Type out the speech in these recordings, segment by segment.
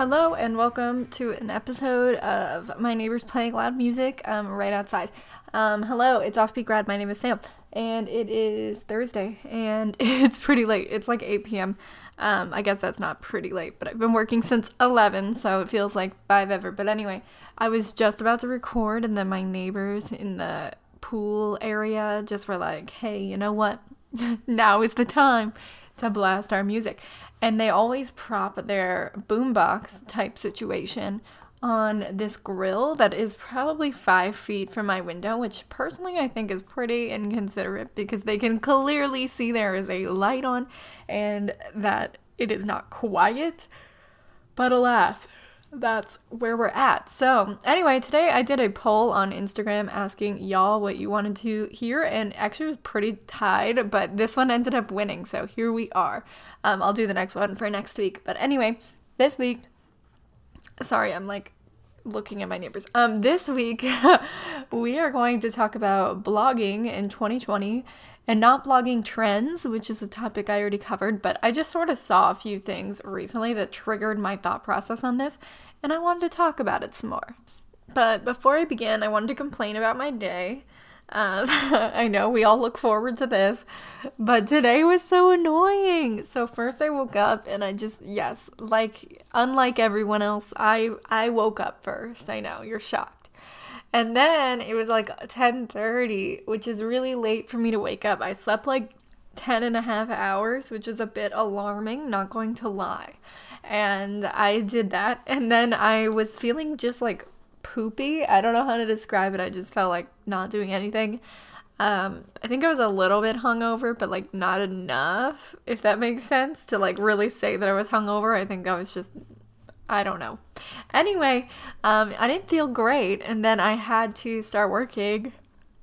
Hello and welcome to an episode of My Neighbors Playing Loud Music um, right outside. Um, hello, it's Offbeat Grad. My name is Sam, and it is Thursday, and it's pretty late. It's like 8 p.m. Um, I guess that's not pretty late, but I've been working since 11, so it feels like 5 ever. But anyway, I was just about to record, and then my neighbors in the pool area just were like, hey, you know what? now is the time to blast our music and they always prop their boombox type situation on this grill that is probably five feet from my window, which personally I think is pretty inconsiderate because they can clearly see there is a light on and that it is not quiet. But alas, that's where we're at. So, anyway, today I did a poll on Instagram asking y'all what you wanted to hear, and actually was pretty tied, but this one ended up winning. So, here we are. Um, I'll do the next one for next week. But anyway, this week, sorry, I'm like looking at my neighbors. Um, this week, we are going to talk about blogging in 2020 and not blogging trends, which is a topic I already covered, but I just sort of saw a few things recently that triggered my thought process on this, and I wanted to talk about it some more. But before I begin, I wanted to complain about my day. Um, I know we all look forward to this, but today was so annoying. So first I woke up and I just yes, like unlike everyone else, I I woke up first. I know you're shocked. And then it was like 10:30, which is really late for me to wake up. I slept like 10 and a half hours, which is a bit alarming, not going to lie. And I did that and then I was feeling just like poopy. I don't know how to describe it. I just felt like not doing anything. Um, I think I was a little bit hungover, but like not enough, if that makes sense, to like really say that I was hungover. I think I was just, I don't know. Anyway, um, I didn't feel great, and then I had to start working,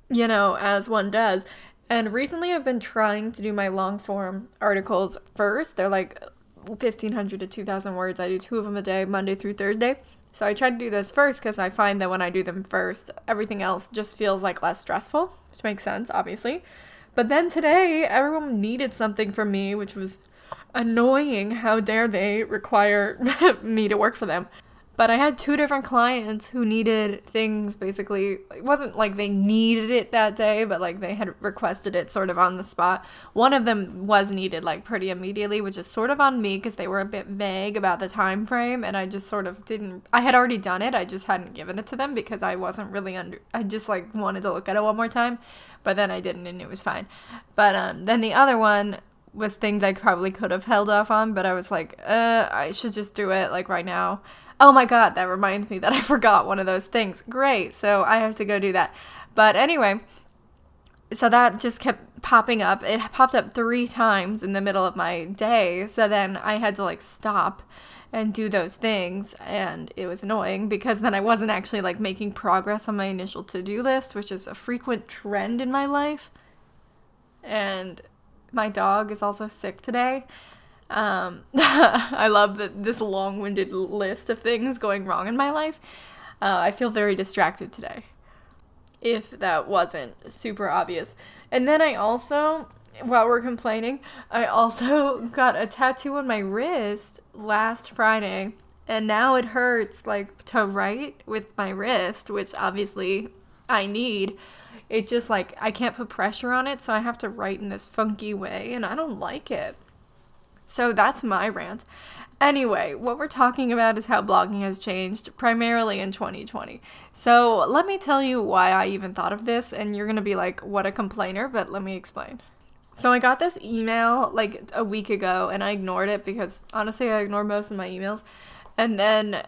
you know, as one does. And recently I've been trying to do my long form articles first. They're like 1500 to 2000 words. I do two of them a day, Monday through Thursday. So I try to do this first because I find that when I do them first, everything else just feels like less stressful, which makes sense, obviously. But then today, everyone needed something from me, which was annoying. How dare they require me to work for them? But I had two different clients who needed things basically. It wasn't like they needed it that day, but like they had requested it sort of on the spot. One of them was needed like pretty immediately, which is sort of on me because they were a bit vague about the time frame and I just sort of didn't I had already done it. I just hadn't given it to them because I wasn't really under I just like wanted to look at it one more time, but then I didn't and it was fine. But um then the other one was things I probably could have held off on, but I was like, uh, I should just do it like right now. Oh my god, that reminds me that I forgot one of those things. Great, so I have to go do that. But anyway, so that just kept popping up. It popped up three times in the middle of my day. So then I had to like stop and do those things and it was annoying because then I wasn't actually like making progress on my initial to-do list, which is a frequent trend in my life. And my dog is also sick today um, I love that this long-winded list of things going wrong in my life. Uh, I feel very distracted today. If that wasn't super obvious. And then I also, while we're complaining, I also got a tattoo on my wrist last Friday. And now it hurts like to write with my wrist, which obviously I need. It just like I can't put pressure on it, so I have to write in this funky way, and I don't like it. So that's my rant. Anyway, what we're talking about is how blogging has changed, primarily in 2020. So let me tell you why I even thought of this, and you're gonna be like, what a complainer, but let me explain. So I got this email like a week ago, and I ignored it because honestly, I ignore most of my emails. And then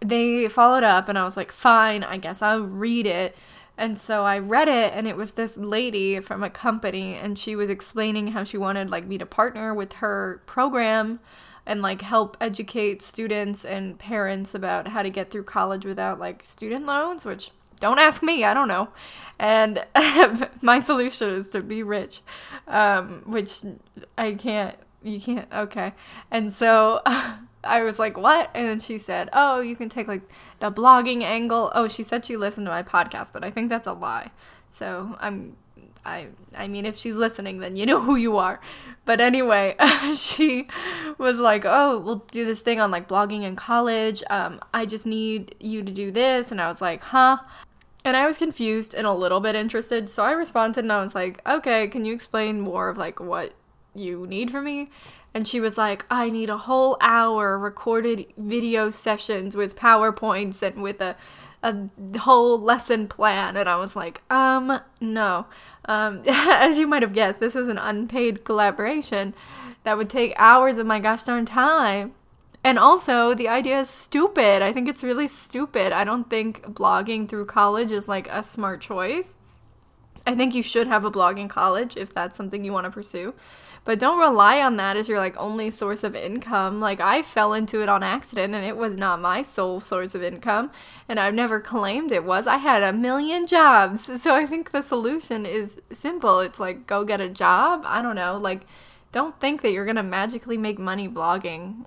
they followed up, and I was like, fine, I guess I'll read it. And so I read it and it was this lady from a company and she was explaining how she wanted like me to partner with her program and like help educate students and parents about how to get through college without like student loans, which don't ask me, I don't know. And my solution is to be rich, um, which I can't, you can't, okay. And so I was like, what? And then she said, oh, you can take like the blogging angle. Oh, she said she listened to my podcast, but I think that's a lie. So I'm, I, I mean, if she's listening, then you know who you are. But anyway, she was like, oh, we'll do this thing on like blogging in college. Um, I just need you to do this. And I was like, huh? And I was confused and a little bit interested. So I responded and I was like, okay, can you explain more of like what you need from me? And she was like, I need a whole hour recorded video sessions with PowerPoints and with a, a whole lesson plan. And I was like, um, no. Um, as you might have guessed, this is an unpaid collaboration that would take hours of my gosh darn time. And also, the idea is stupid. I think it's really stupid. I don't think blogging through college is like a smart choice. I think you should have a blog in college if that's something you want to pursue. But don't rely on that as your like only source of income. Like I fell into it on accident and it was not my sole source of income and I've never claimed it was. I had a million jobs. So I think the solution is simple. It's like go get a job. I don't know. Like don't think that you're going to magically make money blogging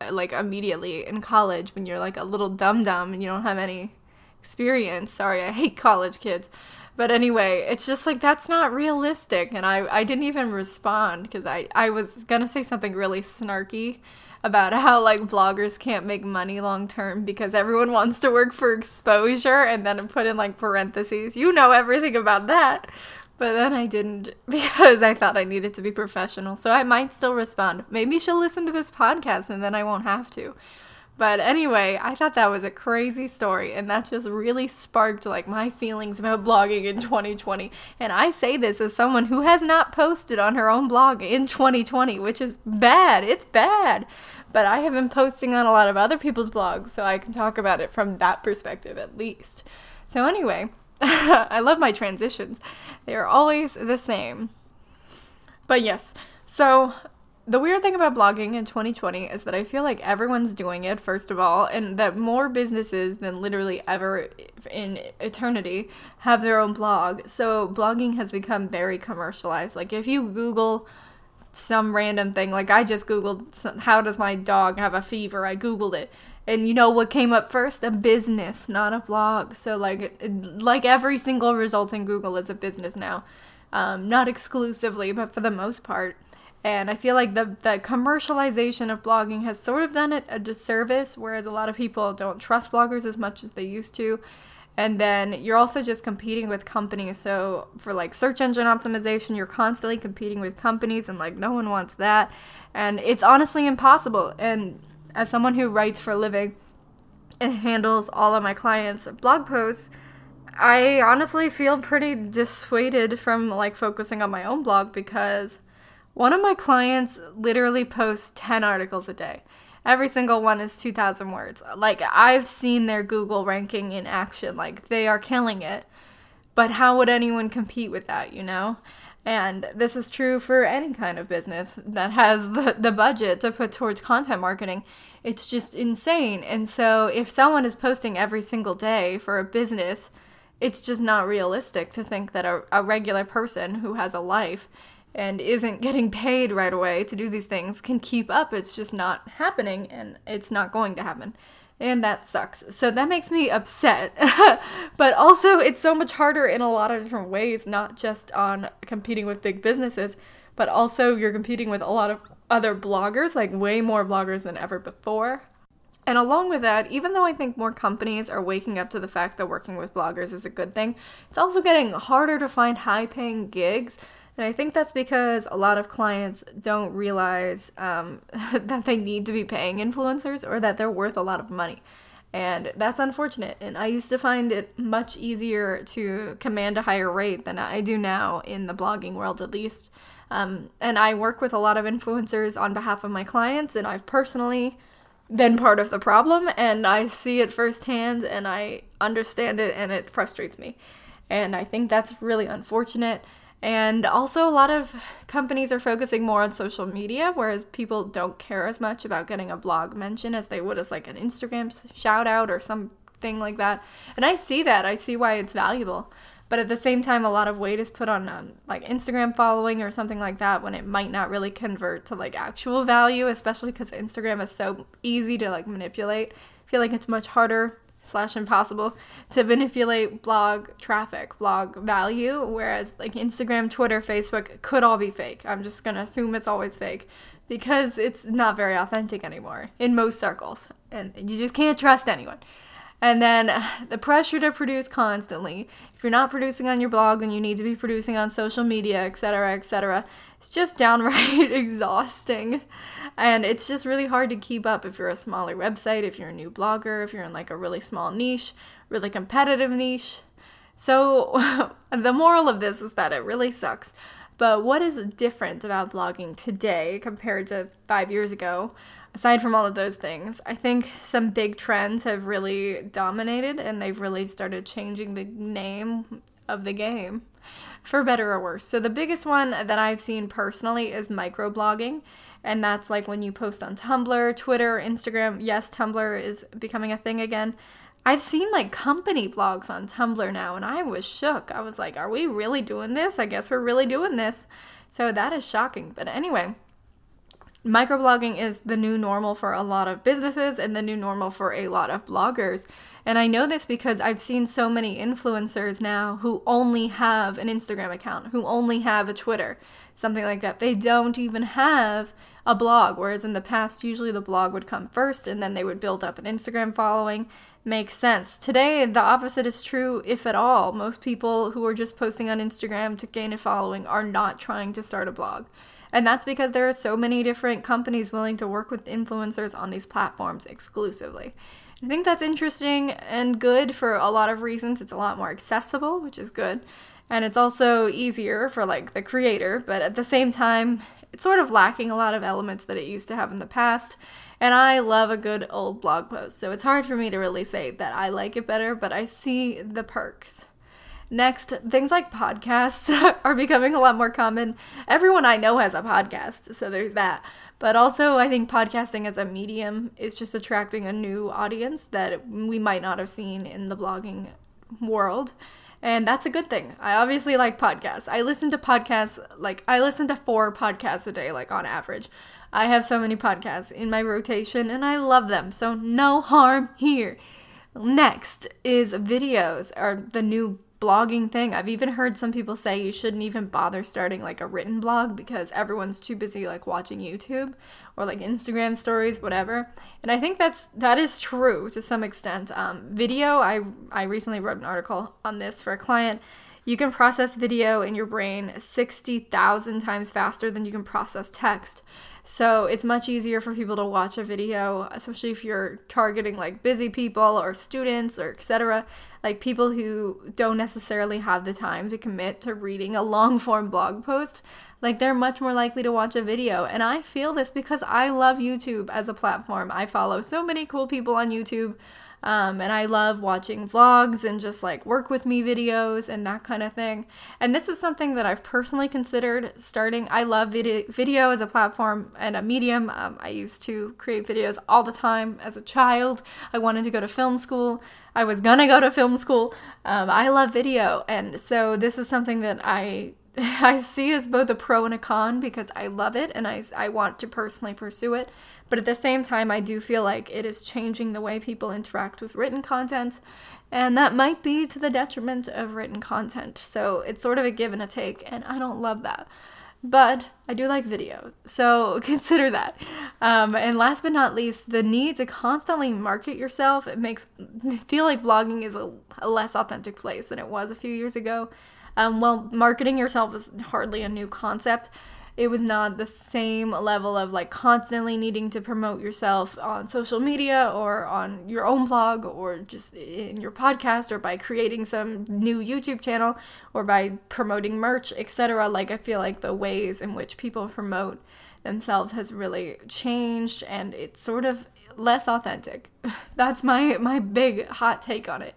uh, like immediately in college when you're like a little dum dum and you don't have any experience. Sorry, I hate college kids. But anyway, it's just like that's not realistic. And I, I didn't even respond because I, I was going to say something really snarky about how like bloggers can't make money long term because everyone wants to work for exposure and then put in like parentheses. You know everything about that. But then I didn't because I thought I needed to be professional. So I might still respond. Maybe she'll listen to this podcast and then I won't have to. But anyway, I thought that was a crazy story, and that just really sparked like my feelings about blogging in 2020. And I say this as someone who has not posted on her own blog in 2020, which is bad. It's bad. But I have been posting on a lot of other people's blogs, so I can talk about it from that perspective at least. So, anyway, I love my transitions, they are always the same. But yes, so the weird thing about blogging in 2020 is that I feel like everyone's doing it, first of all, and that more businesses than literally ever in eternity have their own blog. So blogging has become very commercialized. Like if you Google some random thing, like I just Googled, how does my dog have a fever? I Googled it. And you know what came up first? A business, not a blog. So like, like every single result in Google is a business now. Um, not exclusively, but for the most part. And I feel like the, the commercialization of blogging has sort of done it a disservice, whereas a lot of people don't trust bloggers as much as they used to. And then you're also just competing with companies. So for like search engine optimization, you're constantly competing with companies, and like no one wants that. And it's honestly impossible. And as someone who writes for a living and handles all of my clients' blog posts, I honestly feel pretty dissuaded from like focusing on my own blog because one of my clients literally posts 10 articles a day. Every single one is 2,000 words. Like, I've seen their Google ranking in action. Like, they are killing it. But how would anyone compete with that, you know? And this is true for any kind of business that has the, the budget to put towards content marketing. It's just insane. And so, if someone is posting every single day for a business, it's just not realistic to think that a, a regular person who has a life and isn't getting paid right away to do these things can keep up. It's just not happening and it's not going to happen. And that sucks. So that makes me upset. but also, it's so much harder in a lot of different ways, not just on competing with big businesses, but also you're competing with a lot of other bloggers, like way more bloggers than ever before. And along with that, even though I think more companies are waking up to the fact that working with bloggers is a good thing, it's also getting harder to find high paying gigs and I think that's because a lot of clients don't realize um, that they need to be paying influencers or that they're worth a lot of money. And that's unfortunate. And I used to find it much easier to command a higher rate than I do now in the blogging world, at least. Um, and I work with a lot of influencers on behalf of my clients, and I've personally been part of the problem, and I see it firsthand, and I understand it, and it frustrates me. And I think that's really unfortunate. And also, a lot of companies are focusing more on social media, whereas people don't care as much about getting a blog mention as they would as like an Instagram shout out or something like that. And I see that, I see why it's valuable. But at the same time, a lot of weight is put on um, like Instagram following or something like that when it might not really convert to like actual value, especially because Instagram is so easy to like manipulate. I feel like it's much harder slash impossible to manipulate blog traffic, blog value, whereas like Instagram, Twitter, Facebook could all be fake. I'm just gonna assume it's always fake because it's not very authentic anymore in most circles, and you just can't trust anyone. And then the pressure to produce constantly. If you're not producing on your blog, then you need to be producing on social media, etc., etc. It's just downright exhausting. And it's just really hard to keep up if you're a smaller website, if you're a new blogger, if you're in like a really small niche, really competitive niche. So, the moral of this is that it really sucks. But what is different about blogging today compared to five years ago? aside from all of those things, I think some big trends have really dominated and they've really started changing the name of the game for better or worse. So, the biggest one that I've seen personally is microblogging. And that's like when you post on Tumblr, Twitter, Instagram. Yes, Tumblr is becoming a thing again. I've seen like company blogs on Tumblr now, and I was shook. I was like, are we really doing this? I guess we're really doing this. So that is shocking. But anyway, microblogging is the new normal for a lot of businesses and the new normal for a lot of bloggers. And I know this because I've seen so many influencers now who only have an Instagram account, who only have a Twitter, something like that. They don't even have a blog, whereas in the past, usually the blog would come first and then they would build up an Instagram following. Makes sense. Today, the opposite is true, if at all. Most people who are just posting on Instagram to gain a following are not trying to start a blog. And that's because there are so many different companies willing to work with influencers on these platforms exclusively. I think that's interesting and good for a lot of reasons. It's a lot more accessible, which is good. And it's also easier for like the creator, but at the same time, it's sort of lacking a lot of elements that it used to have in the past. And I love a good old blog post, so it's hard for me to really say that I like it better, but I see the perks. Next, things like podcasts are becoming a lot more common. Everyone I know has a podcast, so there's that. But also, I think podcasting as a medium is just attracting a new audience that we might not have seen in the blogging world. And that's a good thing. I obviously like podcasts. I listen to podcasts, like, I listen to four podcasts a day, like, on average. I have so many podcasts in my rotation and I love them, so no harm here. Next is videos, or the new blogging thing. I've even heard some people say you shouldn't even bother starting like a written blog because everyone's too busy like watching YouTube or like Instagram stories, whatever. And I think that's that is true to some extent. Um, video, I I recently wrote an article on this for a client. You can process video in your brain 60,000 times faster than you can process text. So it's much easier for people to watch a video, especially if you're targeting like busy people or students or etc. Like people who don't necessarily have the time to commit to reading a long form blog post. Like they're much more likely to watch a video. And I feel this because I love YouTube as a platform. I follow so many cool people on YouTube um, and I love watching vlogs and just like work with me videos and that kind of thing. And this is something that I've personally considered starting. I love video, video as a platform and a medium. Um, I used to create videos all the time as a child. I wanted to go to film school. I was gonna go to film school. Um, I love video, and so this is something that I I see as both a pro and a con because I love it and I, I want to personally pursue it. But at the same time, I do feel like it is changing the way people interact with written content, and that might be to the detriment of written content. So it's sort of a give and a take, and I don't love that. But I do like video, so consider that. Um, and last but not least, the need to constantly market yourself it makes feel like blogging is a, a less authentic place than it was a few years ago. Um, well, marketing yourself is hardly a new concept it was not the same level of like constantly needing to promote yourself on social media or on your own blog or just in your podcast or by creating some new YouTube channel or by promoting merch, etc. Like I feel like the ways in which people promote themselves has really changed and it's sort of less authentic. That's my my big hot take on it.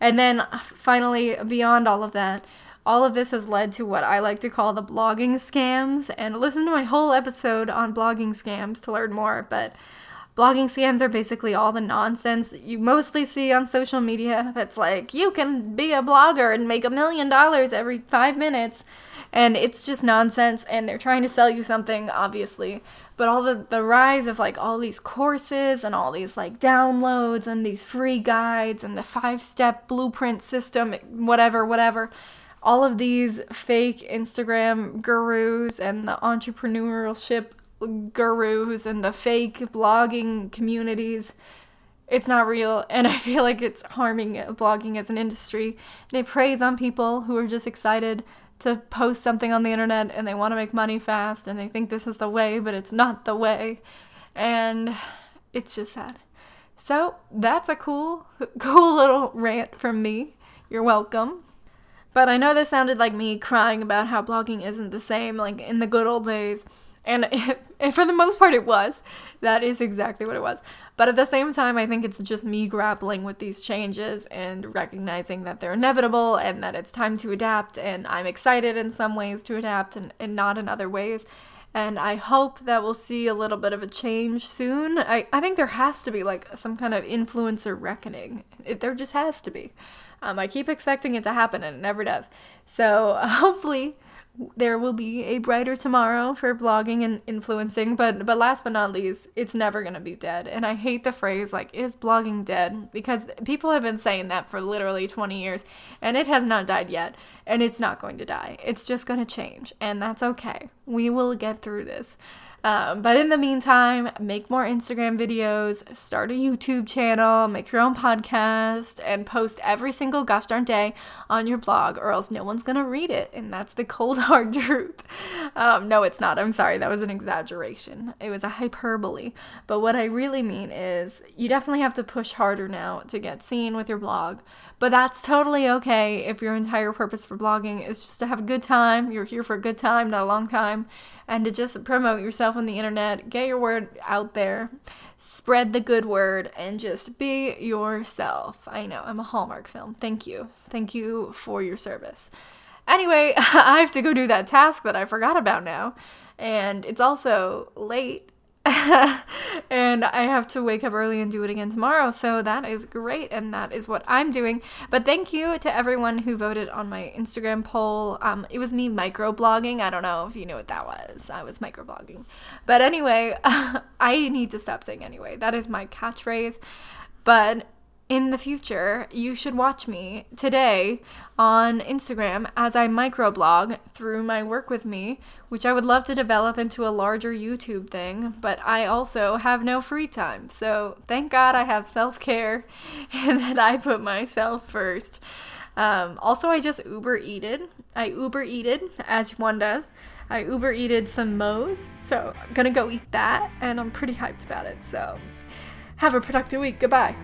And then finally beyond all of that, all of this has led to what I like to call the blogging scams, and listen to my whole episode on blogging scams to learn more. But Blogging scams are basically all the nonsense you mostly see on social media that's like, you can be a blogger and make a million dollars every five minutes. And it's just nonsense, and they're trying to sell you something, obviously. But all the, the rise of like all these courses and all these like downloads and these free guides and the five step blueprint system, whatever, whatever all of these fake Instagram gurus and the entrepreneurship gurus and the fake blogging communities. It's not real, and I feel like it's harming blogging as an industry. And it preys on people who are just excited to post something on the internet and they want to make money fast and they think this is the way, but it's not the way. And it's just sad. So that's a cool, cool little rant from me. You're welcome. But I know this sounded like me crying about how blogging isn't the same like in the good old days. And for the most part it was. That is exactly what it was. But at the same time, I think it's just me grappling with these changes and recognizing that they're inevitable and that it's time to adapt. And I'm excited in some ways to adapt and, and not in other ways. And I hope that we'll see a little bit of a change soon. I, I think there has to be like some kind of influencer reckoning. It, there just has to be. Um, I keep expecting it to happen and it never does. So hopefully there will be a brighter tomorrow for blogging and influencing but but last but not least it's never going to be dead. And i hate the phrase like is blogging dead? Because people have been saying that for literally 20 years and it has not died yet and it's not going to die. It's just going to change and that's okay. We will get through this um, but in the meantime, make more Instagram videos, start a YouTube channel, make your own podcast, and post every single gosh darn day on your blog, or else no one's gonna read it. And that's the cold hard truth. Um, no, it's not. I'm sorry. That was an exaggeration. It was a hyperbole. But what I really mean is you definitely have to push harder now to get seen with your blog. But that's totally okay if your entire purpose for blogging is just to have a good time. You're here for a good time, not a long time and to just promote yourself on the internet, get your word out there, spread the good word, and just be yourself. I know, I'm a Hallmark film. Thank you. Thank you for your service. Anyway, I have to go do that task that I forgot about now. And it's also late and I have to wake up early and do it again tomorrow. So that is great, and that is what I'm doing. But thank you to everyone who voted on my Instagram poll. Um, it was me microblogging. I don't know if you know what that was. I was microblogging. But anyway, I need to stop saying anyway. That is my catchphrase. But in the future, you should watch me today on Instagram as I microblog through my work with me, which I would love to develop into a larger YouTube thing, but I also have no free time. So thank God I have self care and that I put myself first. Um, also, I just Uber eated. I Uber eated, as one does. I Uber eated some Moe's, so I'm gonna go eat that, and I'm pretty hyped about it. So, have a productive week. Goodbye.